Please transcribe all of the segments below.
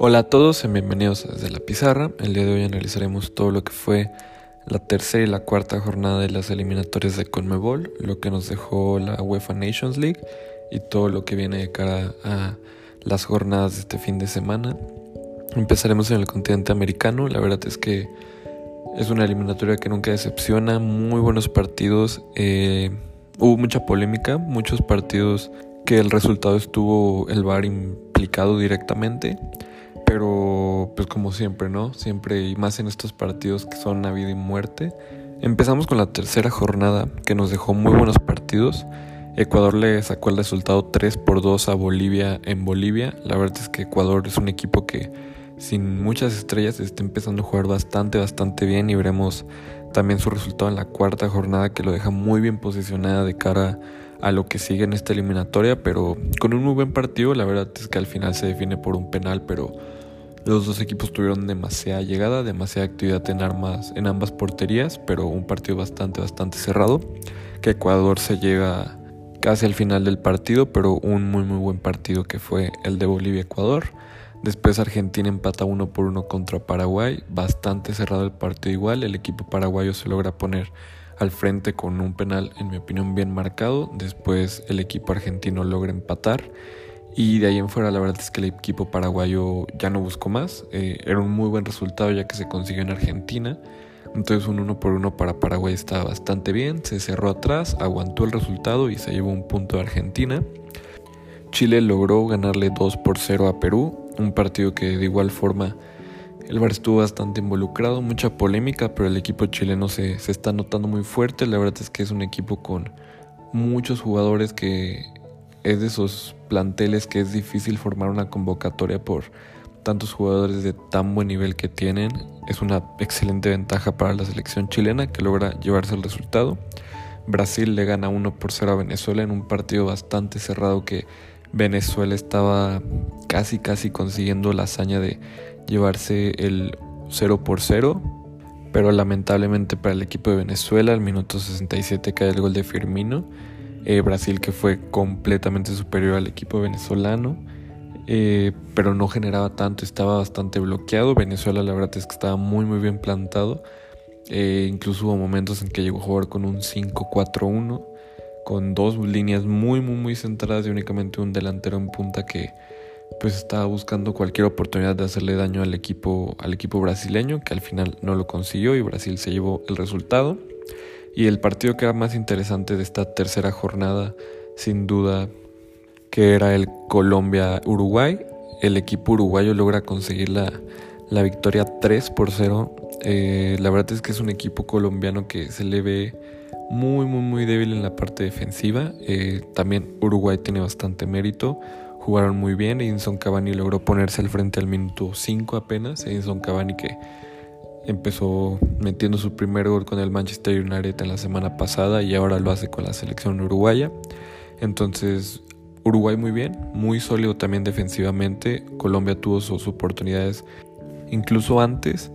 Hola a todos y bienvenidos desde la pizarra. El día de hoy analizaremos todo lo que fue la tercera y la cuarta jornada de las eliminatorias de Conmebol, lo que nos dejó la UEFA Nations League y todo lo que viene de cara a las jornadas de este fin de semana. Empezaremos en el continente americano. La verdad es que es una eliminatoria que nunca decepciona. Muy buenos partidos. Eh, hubo mucha polémica, muchos partidos que el resultado estuvo el VAR implicado directamente. Pero pues como siempre, ¿no? Siempre y más en estos partidos que son a vida y muerte. Empezamos con la tercera jornada que nos dejó muy buenos partidos. Ecuador le sacó el resultado 3 por 2 a Bolivia en Bolivia. La verdad es que Ecuador es un equipo que sin muchas estrellas está empezando a jugar bastante, bastante bien y veremos también su resultado en la cuarta jornada que lo deja muy bien posicionada de cara a lo que sigue en esta eliminatoria, pero con un muy buen partido, la verdad es que al final se define por un penal, pero los dos equipos tuvieron demasiada llegada, demasiada actividad en armas en ambas porterías, pero un partido bastante bastante cerrado, que Ecuador se llega casi al final del partido, pero un muy muy buen partido que fue el de Bolivia-Ecuador. Después Argentina empata uno por uno contra Paraguay, bastante cerrado el partido igual, el equipo paraguayo se logra poner al frente con un penal en mi opinión bien marcado, después el equipo argentino logra empatar y de ahí en fuera la verdad es que el equipo paraguayo ya no buscó más. Eh, era un muy buen resultado ya que se consiguió en Argentina. Entonces un uno por uno para Paraguay estaba bastante bien. Se cerró atrás, aguantó el resultado y se llevó un punto de Argentina. Chile logró ganarle 2 por 0 a Perú. Un partido que de igual forma el Bar estuvo bastante involucrado, mucha polémica, pero el equipo chileno se, se está notando muy fuerte. La verdad es que es un equipo con muchos jugadores que es de esos planteles que es difícil formar una convocatoria por tantos jugadores de tan buen nivel que tienen. Es una excelente ventaja para la selección chilena que logra llevarse el resultado. Brasil le gana 1 por 0 a Venezuela en un partido bastante cerrado que Venezuela estaba casi casi consiguiendo la hazaña de llevarse el 0 por 0. Pero lamentablemente para el equipo de Venezuela al minuto 67 cae el gol de Firmino eh, Brasil que fue completamente superior al equipo venezolano, eh, pero no generaba tanto, estaba bastante bloqueado. Venezuela la verdad es que estaba muy muy bien plantado, eh, incluso hubo momentos en que llegó a jugar con un 5-4-1, con dos líneas muy muy muy centradas y únicamente un delantero en punta que pues estaba buscando cualquier oportunidad de hacerle daño al equipo, al equipo brasileño, que al final no lo consiguió y Brasil se llevó el resultado. Y el partido que era más interesante de esta tercera jornada, sin duda, que era el Colombia-Uruguay. El equipo uruguayo logra conseguir la, victoria 3 por 0. Eh, la verdad es que es un equipo colombiano que se le ve muy, muy, muy débil en la parte defensiva. Eh, también Uruguay tiene bastante mérito. Jugaron muy bien. Edinson Cavani logró ponerse al frente al minuto 5 apenas. Edinson Cavani que empezó metiendo su primer gol con el Manchester United en la semana pasada y ahora lo hace con la selección uruguaya. Entonces, Uruguay muy bien, muy sólido también defensivamente. Colombia tuvo sus oportunidades incluso antes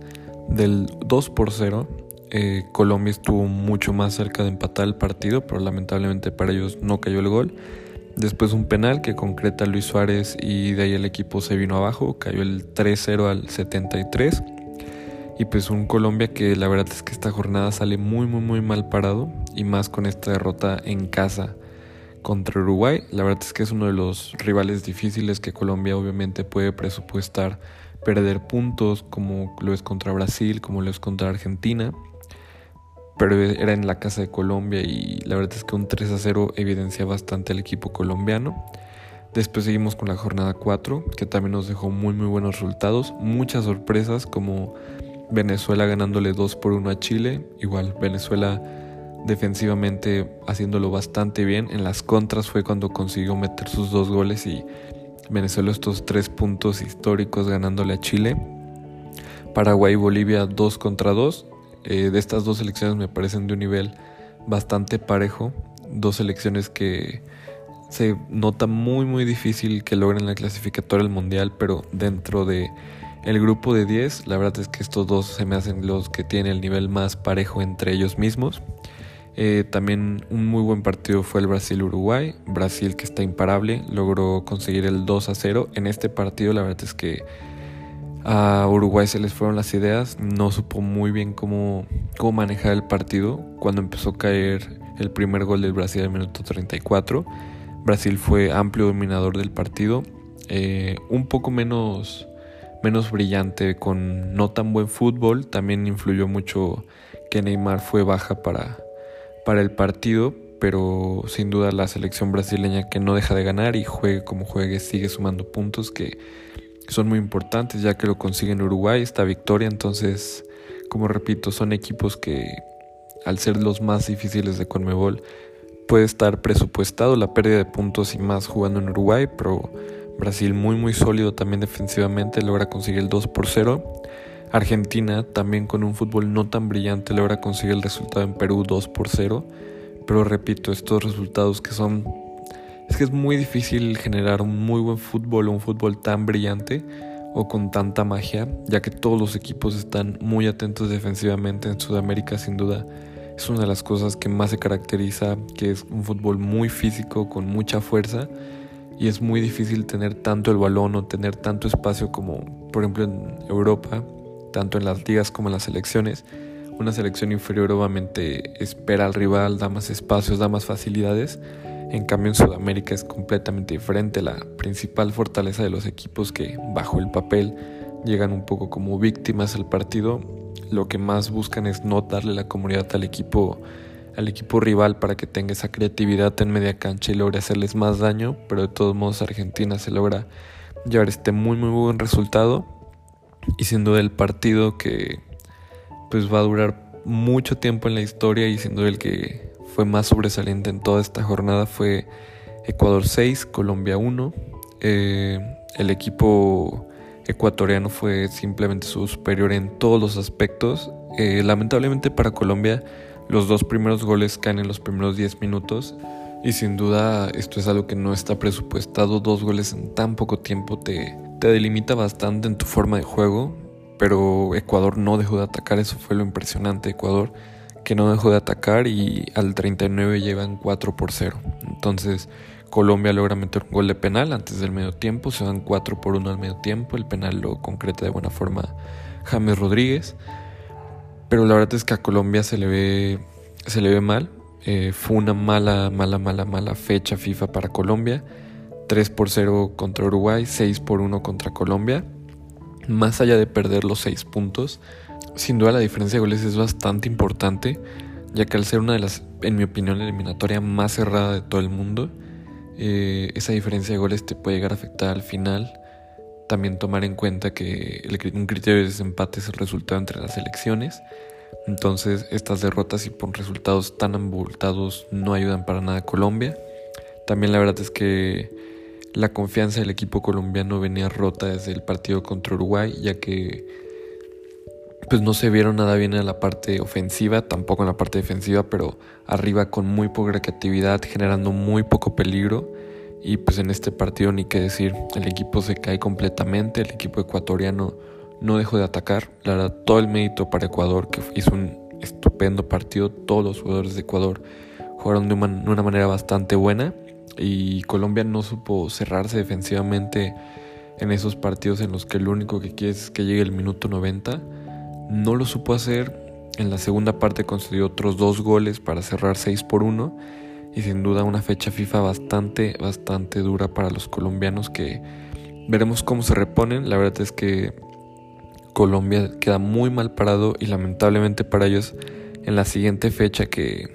del 2 por 0. Eh, Colombia estuvo mucho más cerca de empatar el partido, pero lamentablemente para ellos no cayó el gol. Después un penal que concreta Luis Suárez y de ahí el equipo se vino abajo, cayó el 3-0 al 73 y pues un Colombia que la verdad es que esta jornada sale muy muy muy mal parado y más con esta derrota en casa contra Uruguay. La verdad es que es uno de los rivales difíciles que Colombia obviamente puede presupuestar perder puntos como lo es contra Brasil, como lo es contra Argentina. Pero era en la casa de Colombia y la verdad es que un 3 a 0 evidencia bastante al equipo colombiano. Después seguimos con la jornada 4, que también nos dejó muy muy buenos resultados, muchas sorpresas como Venezuela ganándole 2 por 1 a Chile. Igual Venezuela defensivamente haciéndolo bastante bien. En las contras fue cuando consiguió meter sus dos goles y Venezuela estos tres puntos históricos ganándole a Chile. Paraguay y Bolivia 2 contra 2. Eh, de estas dos selecciones me parecen de un nivel bastante parejo. Dos selecciones que se nota muy muy difícil que logren la clasificatoria del mundial, pero dentro de el grupo de 10, la verdad es que estos dos se me hacen los que tienen el nivel más parejo entre ellos mismos. Eh, también un muy buen partido fue el Brasil-Uruguay. Brasil que está imparable, logró conseguir el 2 a 0. En este partido la verdad es que A Uruguay se les fueron las ideas, no supo muy bien cómo, cómo manejar el partido. Cuando empezó a caer el primer gol del Brasil al minuto 34, Brasil fue amplio dominador del partido, eh, un poco menos, menos brillante, con no tan buen fútbol. También influyó mucho que Neymar fue baja para, para el partido, pero sin duda la selección brasileña que no deja de ganar y juegue como juegue sigue sumando puntos que son muy importantes ya que lo consiguen Uruguay esta victoria entonces como repito son equipos que al ser los más difíciles de Conmebol puede estar presupuestado la pérdida de puntos y más jugando en Uruguay pero Brasil muy muy sólido también defensivamente logra conseguir el 2 por 0 Argentina también con un fútbol no tan brillante logra conseguir el resultado en Perú 2 por 0 pero repito, estos resultados que son... Es que es muy difícil generar un muy buen fútbol un fútbol tan brillante o con tanta magia, ya que todos los equipos están muy atentos defensivamente en Sudamérica sin duda. Es una de las cosas que más se caracteriza, que es un fútbol muy físico, con mucha fuerza, y es muy difícil tener tanto el balón o tener tanto espacio como, por ejemplo, en Europa, tanto en las ligas como en las selecciones una selección inferior obviamente espera al rival, da más espacios, da más facilidades. En cambio en Sudamérica es completamente diferente. La principal fortaleza de los equipos que bajo el papel llegan un poco como víctimas al partido, lo que más buscan es no darle la comunidad al equipo al equipo rival para que tenga esa creatividad en media cancha y logre hacerles más daño, pero de todos modos Argentina se logra llevar este muy muy buen resultado y siendo el partido que pues va a durar mucho tiempo en la historia y siendo el que fue más sobresaliente en toda esta jornada fue Ecuador 6, Colombia 1. Eh, el equipo ecuatoriano fue simplemente superior en todos los aspectos. Eh, lamentablemente para Colombia los dos primeros goles caen en los primeros 10 minutos y sin duda esto es algo que no está presupuestado. Dos goles en tan poco tiempo te, te delimita bastante en tu forma de juego pero Ecuador no dejó de atacar, eso fue lo impresionante. Ecuador que no dejó de atacar y al 39 llevan 4 por 0. Entonces Colombia logra meter un gol de penal antes del medio tiempo, se dan 4 por 1 al medio tiempo, el penal lo concreta de buena forma James Rodríguez. Pero la verdad es que a Colombia se le ve, se le ve mal. Eh, fue una mala, mala, mala, mala fecha FIFA para Colombia. 3 por 0 contra Uruguay, 6 por 1 contra Colombia más allá de perder los 6 puntos, sin duda la diferencia de goles es bastante importante, ya que al ser una de las, en mi opinión, la eliminatoria más cerrada de todo el mundo, eh, esa diferencia de goles te puede llegar a afectar al final. También tomar en cuenta que un criterio de desempate es el resultado entre las elecciones. Entonces estas derrotas y por resultados tan abultados no ayudan para nada a Colombia. También la verdad es que la confianza del equipo colombiano venía rota desde el partido contra Uruguay, ya que pues no se vieron nada bien en la parte ofensiva, tampoco en la parte defensiva, pero arriba con muy poca creatividad, generando muy poco peligro. Y pues en este partido ni qué decir, el equipo se cae completamente, el equipo ecuatoriano no dejó de atacar. La verdad, todo el mérito para Ecuador, que hizo un estupendo partido, todos los jugadores de Ecuador jugaron de una manera bastante buena y Colombia no supo cerrarse defensivamente en esos partidos en los que lo único que quieres es que llegue el minuto 90. No lo supo hacer. En la segunda parte concedió otros dos goles para cerrar 6 por 1 y sin duda una fecha FIFA bastante, bastante dura para los colombianos que veremos cómo se reponen. La verdad es que Colombia queda muy mal parado y lamentablemente para ellos en la siguiente fecha que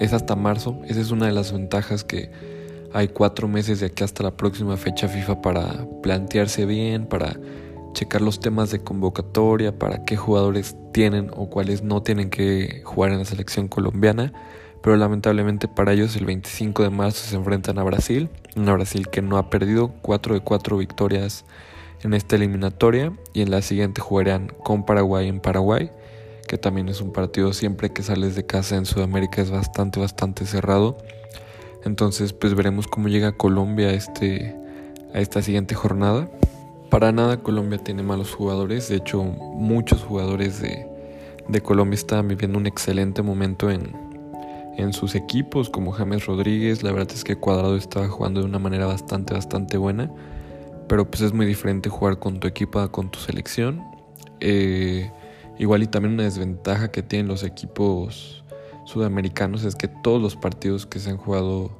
es hasta marzo, esa es una de las ventajas que hay cuatro meses de aquí hasta la próxima fecha FIFA para plantearse bien, para checar los temas de convocatoria, para qué jugadores tienen o cuáles no tienen que jugar en la selección colombiana. Pero lamentablemente para ellos el 25 de marzo se enfrentan a Brasil, una Brasil que no ha perdido 4 de 4 victorias en esta eliminatoria y en la siguiente jugarán con Paraguay en Paraguay, que también es un partido siempre que sales de casa en Sudamérica es bastante bastante cerrado entonces, pues veremos cómo llega Colombia a, este, a esta siguiente jornada. Para nada Colombia tiene malos jugadores, de hecho muchos jugadores de, Colombia están viviendo un excelente momento en, en sus equipos, como James Rodríguez, la verdad es que Cuadrado estaba jugando de una manera bastante, bastante buena, pero pues es muy diferente jugar con tu equipo con tu selección. Eh, igual y también una desventaja que tienen los equipos sudamericanos es que todos los partidos que se han jugado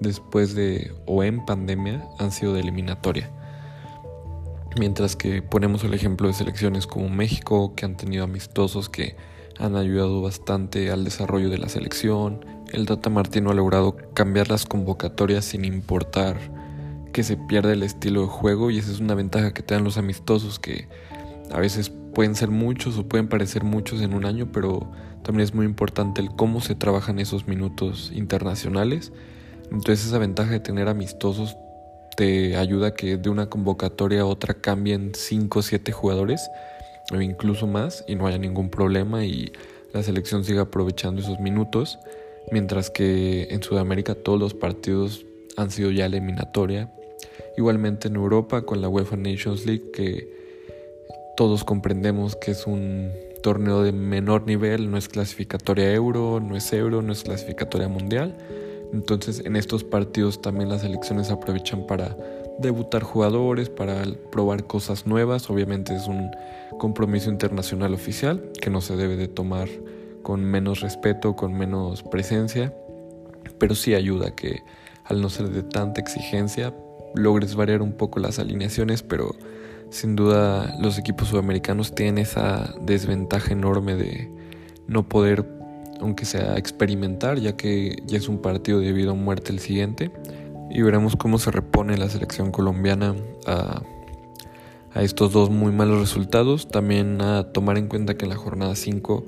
después de o en pandemia han sido de eliminatoria. Mientras que ponemos el ejemplo de selecciones como México, que han tenido amistosos que han ayudado bastante al desarrollo de la selección. El Tata Martino ha logrado cambiar las convocatorias sin importar que se pierda el estilo de juego y esa es una ventaja que te dan los amistosos que a veces pueden ser muchos o pueden parecer muchos en un año, pero también es muy importante el cómo se trabajan esos minutos internacionales. Entonces esa ventaja de tener amistosos te ayuda a que de una convocatoria a otra cambien 5 o 7 jugadores o incluso más y no haya ningún problema y la selección siga aprovechando esos minutos, mientras que en Sudamérica todos los partidos han sido ya eliminatoria. Igualmente en Europa con la UEFA Nations League que todos comprendemos que es un torneo de menor nivel, no es clasificatoria euro, no es euro, no es clasificatoria mundial. Entonces en estos partidos también las selecciones aprovechan para debutar jugadores, para probar cosas nuevas. Obviamente es un compromiso internacional oficial que no se debe de tomar con menos respeto, con menos presencia, pero sí ayuda que al no ser de tanta exigencia logres variar un poco las alineaciones, pero sin duda los equipos sudamericanos tienen esa desventaja enorme de no poder, aunque sea experimentar, ya que ya es un partido de vida o muerte el siguiente y veremos cómo se repone la selección colombiana a, estos dos muy malos resultados. También a tomar en cuenta que en la jornada 5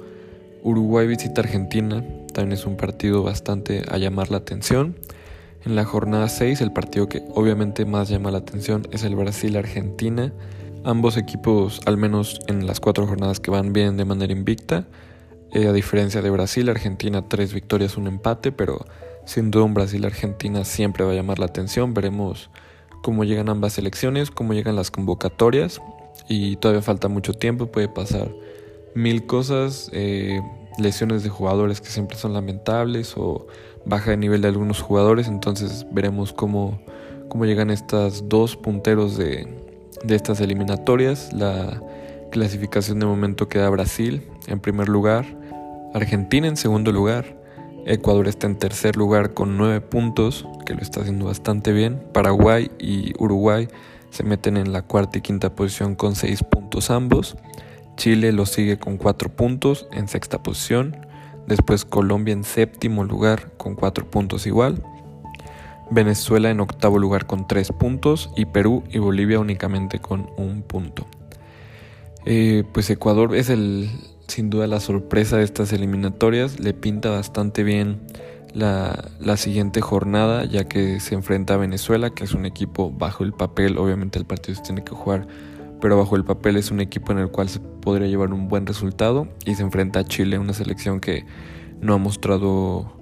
Uruguay visita Argentina, también es un partido bastante a llamar la atención. En la jornada 6 el partido que obviamente más llama la atención es el Brasil-Argentina. Ambos equipos, al menos en las cuatro jornadas que van bien de manera invicta. Eh, a diferencia de Brasil, Argentina tres victorias, un empate, pero sin duda un Brasil-Argentina siempre va a llamar la atención. Veremos cómo llegan ambas selecciones, cómo llegan las convocatorias. Y todavía falta mucho tiempo, puede pasar mil cosas, eh, lesiones de jugadores que siempre son lamentables o baja de nivel de algunos jugadores. Entonces veremos cómo, cómo llegan estas dos punteros de, de estas eliminatorias. La clasificación de momento queda Brasil en primer lugar, Argentina en segundo lugar Ecuador está en tercer lugar con 9 puntos, que lo está haciendo bastante bien. Paraguay y Uruguay se meten en la cuarta y quinta posición con 6 puntos ambos. Chile lo sigue con 4 puntos en sexta posición. Después Colombia en séptimo lugar con 4 puntos igual. Venezuela en octavo lugar con 3 puntos y Perú y Bolivia únicamente con un punto. Eh, pues Ecuador es el, sin duda la sorpresa de estas eliminatorias. Le pinta bastante bien la, siguiente jornada, ya que se enfrenta a Venezuela, que es un equipo bajo el papel. Obviamente el partido se tiene que jugar, pero bajo el papel es un equipo en el cual se podría llevar un buen resultado. Y se enfrenta a Chile, una selección que no ha mostrado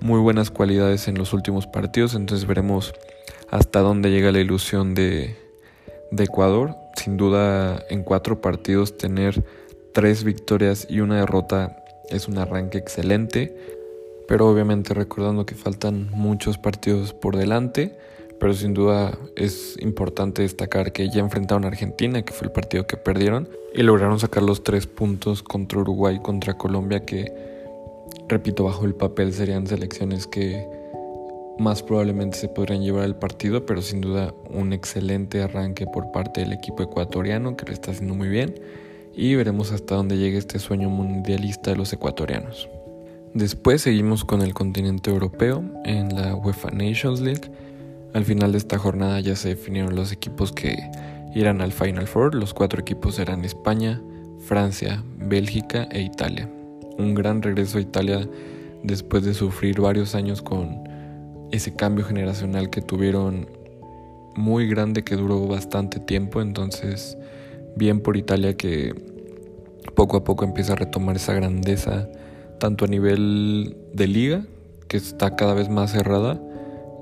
muy buenas cualidades en los últimos partidos. Entonces veremos hasta dónde llega la ilusión de, de Ecuador. Sin duda en cuatro partidos tener tres victorias y una derrota es un arranque excelente, pero obviamente recordando que faltan muchos partidos por delante, pero sin duda es importante destacar que ya enfrentaron a Argentina, que fue el partido que perdieron, y lograron sacar los tres puntos contra Uruguay, contra Colombia, que, repito, bajo el papel serían selecciones que más probablemente se podrían llevar el partido, pero sin duda un excelente arranque por parte del equipo ecuatoriano, que lo está haciendo muy bien y veremos hasta dónde llega este sueño mundialista de los ecuatorianos. Después seguimos con el continente europeo en la UEFA Nations League. Al final de esta jornada ya se definieron los equipos que irán al Final Four. Los cuatro equipos eran España, Francia, Bélgica e Italia. Un gran regreso a Italia después de sufrir varios años con ese cambio generacional que tuvieron muy grande que duró bastante tiempo. Entonces bien por Italia que poco a poco empieza a retomar esa grandeza, tanto a nivel de liga, que está cada vez más cerrada,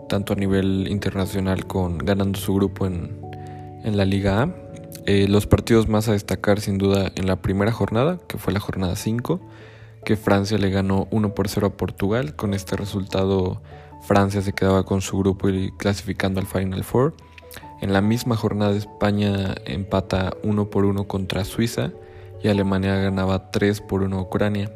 tanto a nivel internacional con ganando su grupo en, en la Liga A. Eh, los partidos más a destacar sin duda en la primera jornada, que fue la jornada 5, que Francia le ganó 1 por 0 a Portugal. Con este resultado Francia se quedaba con su grupo y clasificando al Final Four. En la misma jornada España empata 1 por 1 contra Suiza y Alemania ganaba 3 por 1 Ucrania.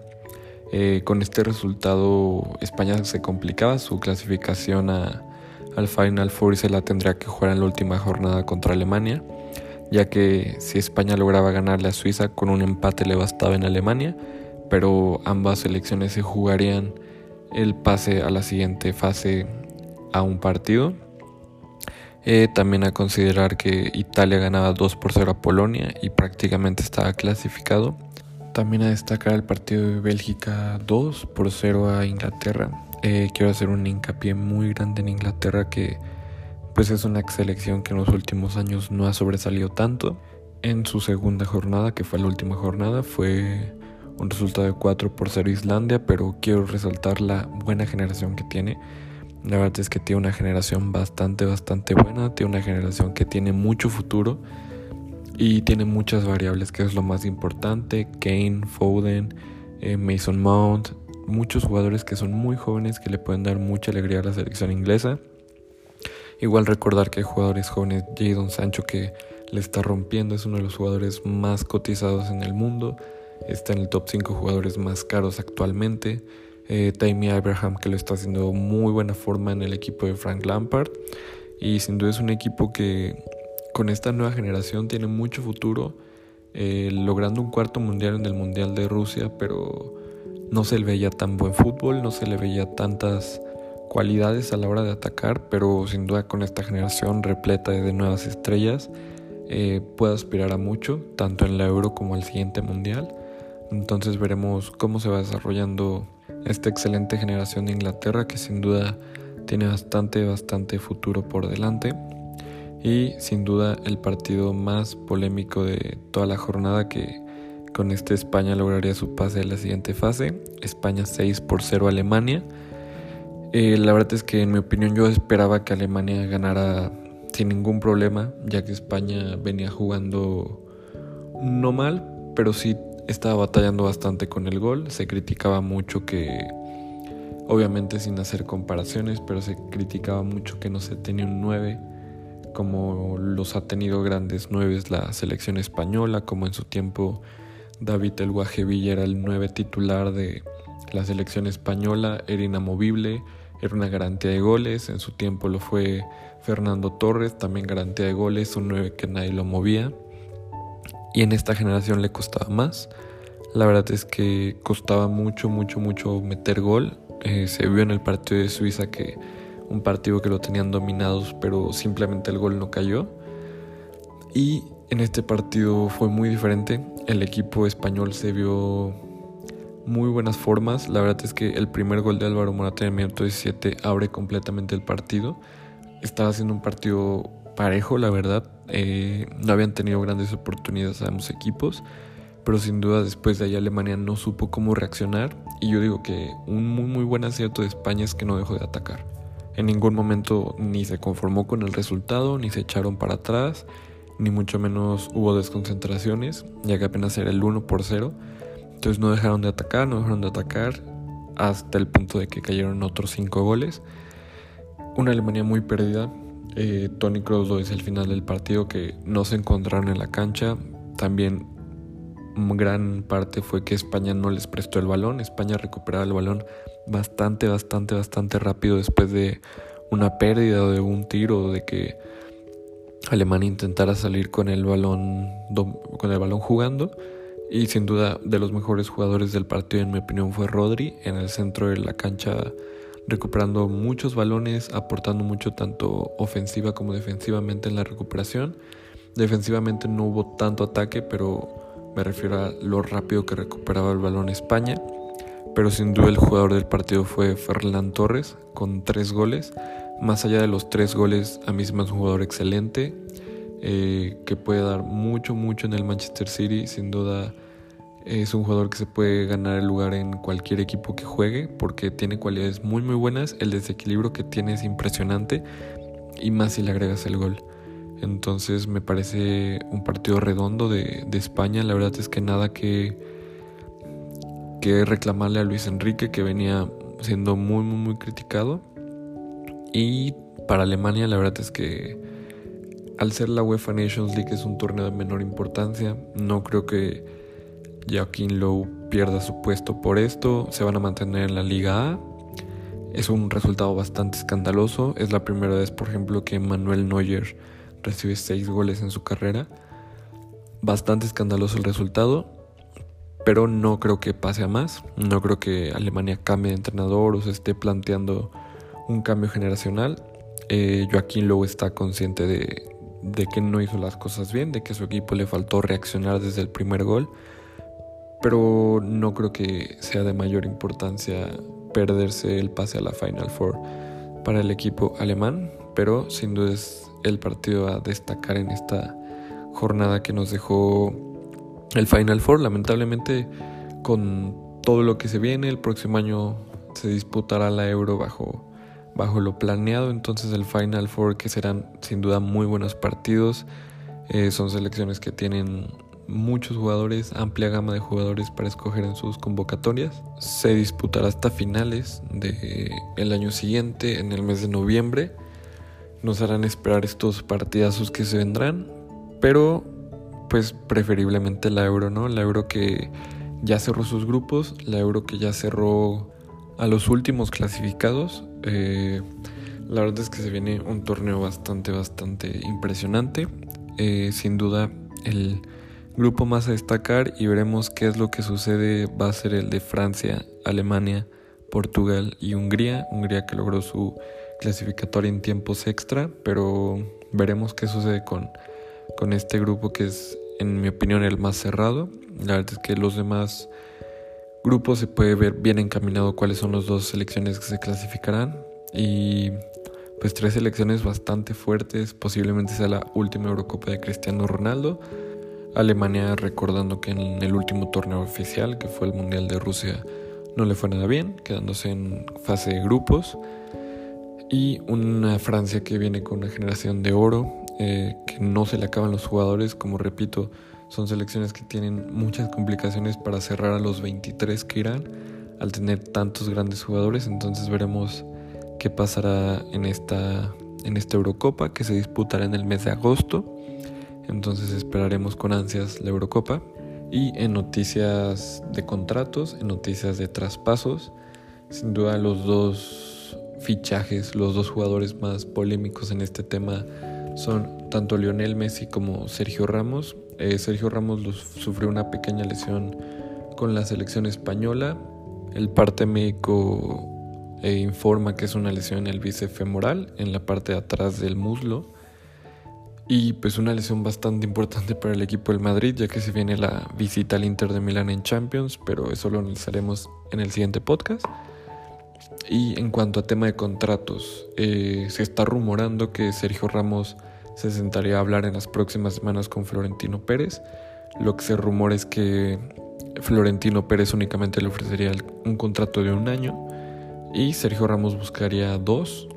Eh, con este resultado España se complicaba su clasificación al Final Four y se la tendría que jugar en la última jornada contra Alemania, ya que si España lograba ganarle a Suiza con un empate le bastaba en Alemania, pero ambas selecciones se jugarían el pase a la siguiente fase a un partido. Eh, también a considerar que Italia ganaba 2 por 0 a Polonia y prácticamente estaba clasificado. También a destacar el partido de Bélgica 2 por 0 a Inglaterra. Eh, quiero hacer un hincapié muy grande en Inglaterra que pues es una selección que en los últimos años no ha sobresalido tanto. En su segunda jornada, que fue la última jornada, fue un resultado de 4 por 0 Islandia, pero quiero resaltar la buena generación que tiene. La verdad es que tiene una generación bastante, bastante buena, tiene una generación que tiene mucho futuro y tiene muchas variables, que es lo más importante. Kane, Foden, eh, Mason Mount, muchos jugadores que son muy jóvenes que le pueden dar mucha alegría a la selección inglesa. Igual recordar que hay jugadores jóvenes, Jadon Sancho que le está rompiendo, es uno de los jugadores más cotizados en el mundo, está en el top 5 jugadores más caros actualmente. Eh, Tammy Abraham que lo está haciendo muy buena forma en el equipo de Frank Lampard y sin duda es un equipo que con esta nueva generación tiene mucho futuro, eh, logrando un cuarto mundial en el Mundial de Rusia, pero no se le veía tan buen fútbol, no se le veía tantas cualidades a la hora de atacar, pero sin duda con esta generación repleta de nuevas estrellas eh, puede aspirar a mucho, tanto en la Euro como al siguiente Mundial. Entonces veremos cómo se va desarrollando esta excelente generación de Inglaterra que sin duda tiene bastante, bastante futuro por delante y sin duda el partido más polémico de toda la jornada que con este España lograría su pase a la siguiente fase. España 6 por 0 Alemania. Eh, la verdad es que en mi opinión yo esperaba que Alemania ganara sin ningún problema, ya que España venía jugando no mal, pero sí estaba batallando bastante con el gol. Se criticaba mucho que, obviamente sin hacer comparaciones, pero se criticaba mucho que no se tenía un 9 como los ha tenido grandes nueve la selección española, como en su tiempo David El Guajevilla era el nueve titular de la selección española, era inamovible, era una garantía de goles, en su tiempo lo fue Fernando Torres, también garantía de goles, un nueve que nadie lo movía, y en esta generación le costaba más. La verdad es que costaba mucho, mucho, mucho meter gol. Eh, se vio en el partido de Suiza que un partido que lo tenían dominados, pero simplemente el gol no cayó. Y en este partido fue muy diferente. El equipo español se vio muy buenas formas. La verdad es que el primer gol de Álvaro Morata en el minuto 17 abre completamente el partido. Estaba haciendo un partido parejo, la verdad. Eh, no habían tenido grandes oportunidades ambos equipos. Pero sin duda después de ahí Alemania no supo cómo reaccionar. Y yo digo que un muy muy buen acierto de España es que no dejó de atacar. En ningún momento ni se conformó con el resultado, ni se echaron para atrás, ni mucho menos hubo desconcentraciones, ya que apenas era el 1 por 0. Entonces no dejaron de atacar, no dejaron de atacar hasta el punto de que cayeron otros 5 goles. Una Alemania muy perdida. Eh, Tony Kroos lo dice al final del partido que no se encontraron en la cancha. También gran parte fue que España no les prestó el balón. España recuperaba el balón bastante, bastante, bastante rápido después de una pérdida o de un tiro de que Alemania intentara salir con el balón con el balón jugando y sin duda de los mejores jugadores del partido en mi opinión fue Rodri en el centro de la cancha recuperando muchos balones, aportando mucho tanto ofensiva como defensivamente en la recuperación. Defensivamente no hubo tanto ataque, pero me refiero a lo rápido que recuperaba el balón España. Pero sin duda el jugador del partido fue Ferland Torres con tres goles. Más allá de los tres goles, a mí me un jugador excelente. Eh, que puede dar mucho, mucho en el Manchester City. Sin duda es un jugador que se puede ganar el lugar en cualquier equipo que juegue porque tiene cualidades muy, muy buenas. El desequilibrio que tiene es impresionante y más si le agregas el gol. Entonces me parece un partido redondo de, España. La verdad es que nada que, que reclamarle a Luis Enrique, que venía siendo muy, muy, muy criticado. Y para Alemania la verdad es que al ser la UEFA Nations League es un torneo de menor importancia, no creo que Joaquín Lowe pierda su puesto por esto, se van a mantener en la Liga A. Es un resultado bastante escandaloso, es la primera vez por ejemplo que Manuel Neuer recibe 6 goles en su carrera. Bastante escandaloso el resultado, pero no creo que pase a más, no creo que Alemania cambie de entrenador o se esté planteando un cambio generacional. Eh, Joaquín Lowe está consciente de, de que no hizo las cosas bien, de que a su equipo le faltó reaccionar desde el primer gol, pero no creo que sea de mayor importancia perderse el pase a la Final Four para el equipo alemán, pero sin duda es el partido a destacar en esta jornada que nos dejó el Final Four. Lamentablemente, con todo lo que se viene, el próximo año se disputará la Euro bajo bajo lo planeado. Entonces el Final Four, que serán sin duda muy buenos partidos, eh, son selecciones que tienen muchos jugadores, amplia gama de jugadores para escoger en sus convocatorias. Se disputará hasta finales del el año siguiente, en el mes de noviembre. Nos harán esperar estos partidazos que se vendrán, pero pues preferiblemente la Euro, ¿no? La Euro que ya cerró sus grupos, la Euro que ya cerró a los últimos clasificados. Eh, la verdad es que se viene un torneo bastante, bastante impresionante. Eh, sin duda, el grupo más a destacar y veremos qué es lo que sucede va a ser el de Francia, Alemania, Portugal y Hungría. Hungría que logró su clasificatoria en tiempos extra, pero veremos qué sucede con, con este grupo que es, en mi opinión, el más cerrado. La verdad es que los demás grupo se puede ver bien encaminado cuáles son las dos selecciones que se clasificarán y pues tres selecciones bastante fuertes, posiblemente sea la última Eurocopa de Cristiano Ronaldo. Alemania recordando que en el último torneo oficial, que fue el Mundial de Rusia, no le fue nada bien, quedándose en fase de grupos. Y una Francia que viene con una generación de oro, eh, que no se le acaban los jugadores, como repito, son selecciones que tienen muchas complicaciones para cerrar a los 23 que irán al tener tantos grandes jugadores. Entonces veremos qué pasará en esta, en esta Eurocopa que se disputará en el mes de agosto. Entonces esperaremos con ansias la Eurocopa. Y en noticias de contratos, en noticias de traspasos, sin duda los dos fichajes, los dos jugadores más polémicos en este tema son tanto Lionel Messi como Sergio Ramos. Eh, Sergio Ramos sufrió una pequeña lesión con la selección española. El parte médico eh, informa que es una lesión en el bíceps femoral, en la parte de atrás del muslo. Y pues una lesión bastante importante para el equipo del Madrid, ya que se viene la visita al Inter de Milán en Champions, pero eso lo analizaremos en el siguiente podcast. Y en cuanto a tema de contratos, eh, se está rumorando que Sergio Ramos se sentaría a hablar en las próximas semanas con Florentino Pérez. Lo que se rumora es que Florentino Pérez únicamente le ofrecería un contrato de un año y Sergio Ramos buscaría dos.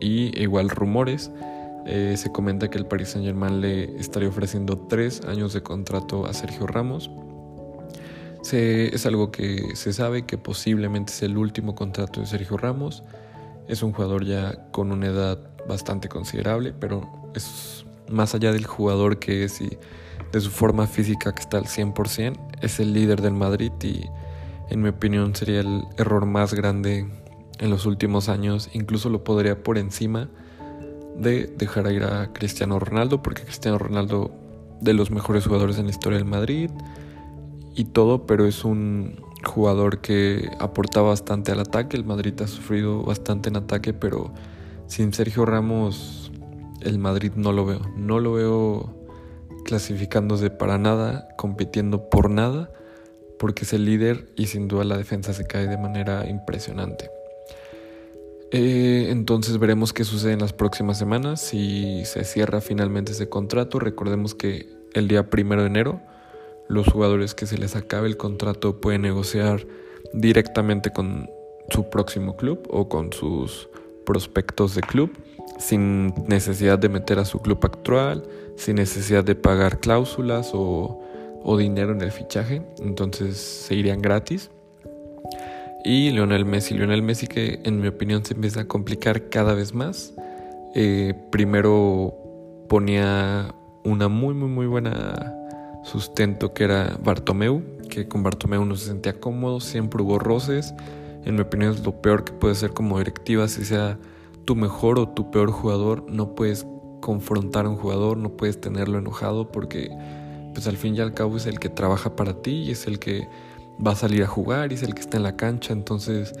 Y igual rumores, eh, se comenta que el Paris Saint Germain le estaría ofreciendo tres años de contrato a Sergio Ramos. es algo que se sabe que posiblemente es el último contrato de Sergio Ramos. Es un jugador ya con una edad bastante considerable, pero es más allá del jugador que es y de su forma física que está al 100%, es el líder del Madrid y en mi opinión sería el error más grande en los últimos años, incluso lo podría por encima de dejar ir a Cristiano Ronaldo, porque Cristiano Ronaldo de los mejores jugadores en la historia del Madrid y todo, pero es un jugador que aporta bastante al ataque, el Madrid ha sufrido bastante en ataque, pero sin Sergio Ramos el Madrid no lo veo. No lo veo clasificándose para nada, compitiendo por nada, porque es el líder y sin duda la defensa se cae de manera impresionante. Eh, entonces veremos qué sucede en las próximas semanas, si se cierra finalmente ese contrato. Recordemos que el día primero de enero los jugadores que se les acabe el contrato pueden negociar directamente con su próximo club o con sus prospectos de club sin necesidad de meter a su club actual, sin necesidad de pagar cláusulas o, dinero en el fichaje, entonces se irían gratis. Y Lionel Messi, Lionel Messi que en mi opinión se empieza a complicar cada vez más. Eh, primero ponía una muy, muy, muy buena sustento que era Bartomeu, que con Bartomeu no se sentía cómodo, siempre hubo roces. En mi opinión es lo peor que puede ser como directiva, si sea tu mejor o tu peor jugador, no puedes confrontar a un jugador, no puedes tenerlo enojado porque pues al fin y al cabo es el que trabaja para ti y es el que va a salir a jugar y es el que está en la cancha, entonces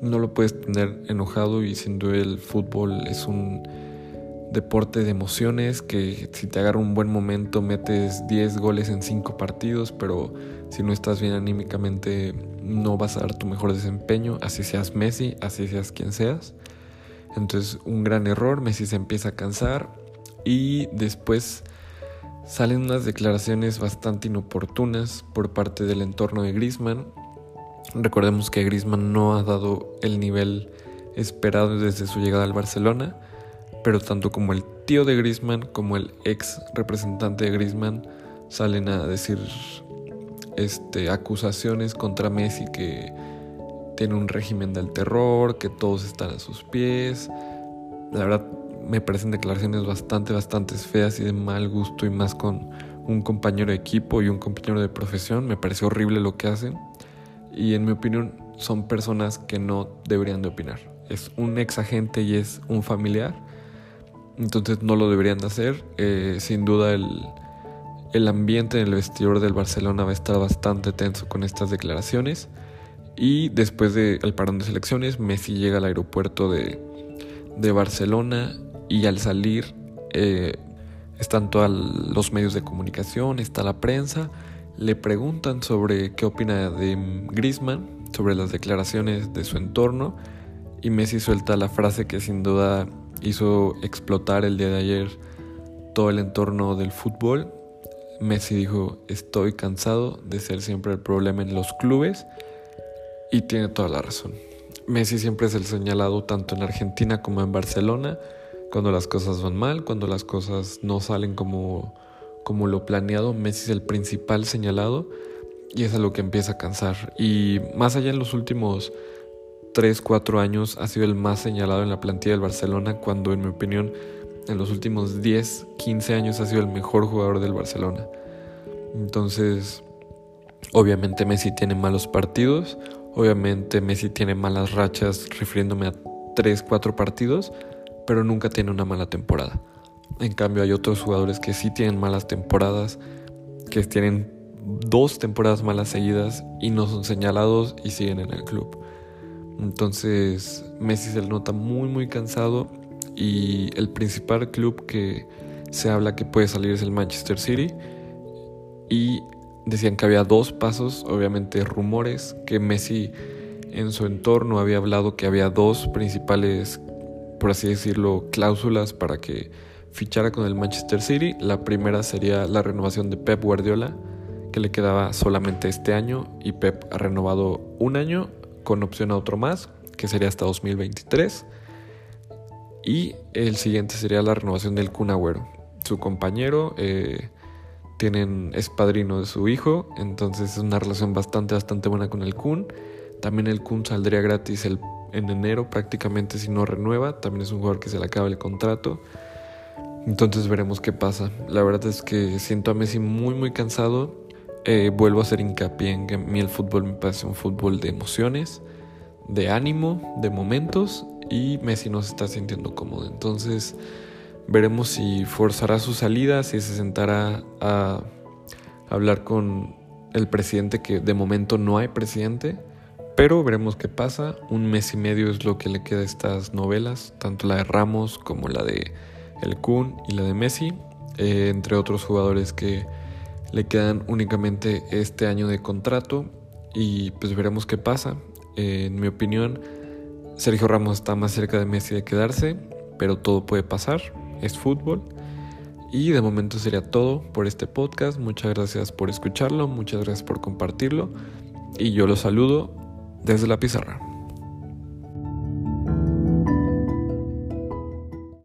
no lo puedes tener enojado y duda el fútbol es un deporte de emociones que si te agarra un buen momento metes 10 goles en 5 partidos, pero si no estás bien anímicamente no vas a dar tu mejor desempeño, así seas Messi, así seas quien seas. Entonces un gran error, Messi se empieza a cansar y después salen unas declaraciones bastante inoportunas por parte del entorno de Griezmann. Recordemos que Griezmann no ha dado el nivel esperado desde su llegada al Barcelona pero tanto como el tío de Griezmann como el ex representante de Griezmann salen a decir este, acusaciones contra Messi que tiene un régimen del terror, que todos están a sus pies. La verdad me parecen declaraciones bastante, bastante feas y de mal gusto y más con un compañero de equipo y un compañero de profesión. Me parece horrible lo que hacen y en mi opinión son personas que no deberían de opinar. Es un ex agente y es un familiar entonces no lo deberían de hacer. Eh, sin duda el, ambiente en el vestidor del Barcelona va a estar bastante tenso con estas declaraciones. Y después del parón de selecciones, Messi llega al aeropuerto de, Barcelona y al salir eh, están todos los medios de comunicación, está la prensa, le preguntan sobre qué opina de Griezmann, sobre las declaraciones de su entorno y Messi suelta la frase que sin duda hizo explotar el día de ayer todo el entorno del fútbol. Messi dijo, estoy cansado de ser siempre el problema en los clubes y tiene toda la razón. Messi siempre es el señalado tanto en Argentina como en Barcelona, cuando las cosas van mal, cuando las cosas no salen como, como lo planeado, Messi es el principal señalado y es a lo que empieza a cansar. Y más allá en los últimos 3, 4 años ha sido el más señalado en la plantilla del Barcelona, cuando en mi opinión en los últimos 10, 15 años ha sido el mejor jugador del Barcelona. Entonces, obviamente Messi tiene malos partidos, obviamente Messi tiene malas rachas, refiriéndome a 3, 4 partidos, pero nunca tiene una mala temporada. En cambio hay otros jugadores que sí tienen malas temporadas, que tienen dos temporadas malas seguidas y no son señalados y siguen en el club. Entonces Messi se nota muy muy cansado y el principal club que se habla que puede salir es el Manchester City y decían que había dos pasos, obviamente rumores, que Messi en su entorno había hablado que había dos principales, por así decirlo, cláusulas para que fichara con el Manchester City. La primera sería la renovación de Pep Guardiola, que le quedaba solamente este año y Pep ha renovado un año con opción a otro más, que sería hasta 2023. Y el siguiente sería la renovación del Kun Agüero. Su compañero eh, tienen, es padrino de su hijo, entonces es una relación bastante, bastante buena con el Kun. También el Kun saldría gratis el, en enero prácticamente si no renueva. También es un jugador que se le acaba el contrato. Entonces veremos qué pasa. La verdad es que siento a Messi muy muy cansado eh, vuelvo a hacer hincapié en que a mí el fútbol me parece un fútbol de emociones, de ánimo, de momentos y Messi no se está sintiendo cómodo. Entonces veremos si forzará su salida, si se sentará a hablar con el presidente, que de momento no hay presidente, pero veremos qué pasa. Un mes y medio es lo que le queda a estas novelas, tanto la de Ramos como la de El Kun y la de Messi, eh, entre otros jugadores que le quedan únicamente este año de contrato y pues veremos qué pasa. en mi opinión, Sergio Ramos está más cerca de Messi de quedarse, pero todo puede pasar, es fútbol. Y de momento sería todo por este podcast. Muchas gracias por escucharlo, muchas gracias por compartirlo y yo lo saludo desde la pizarra.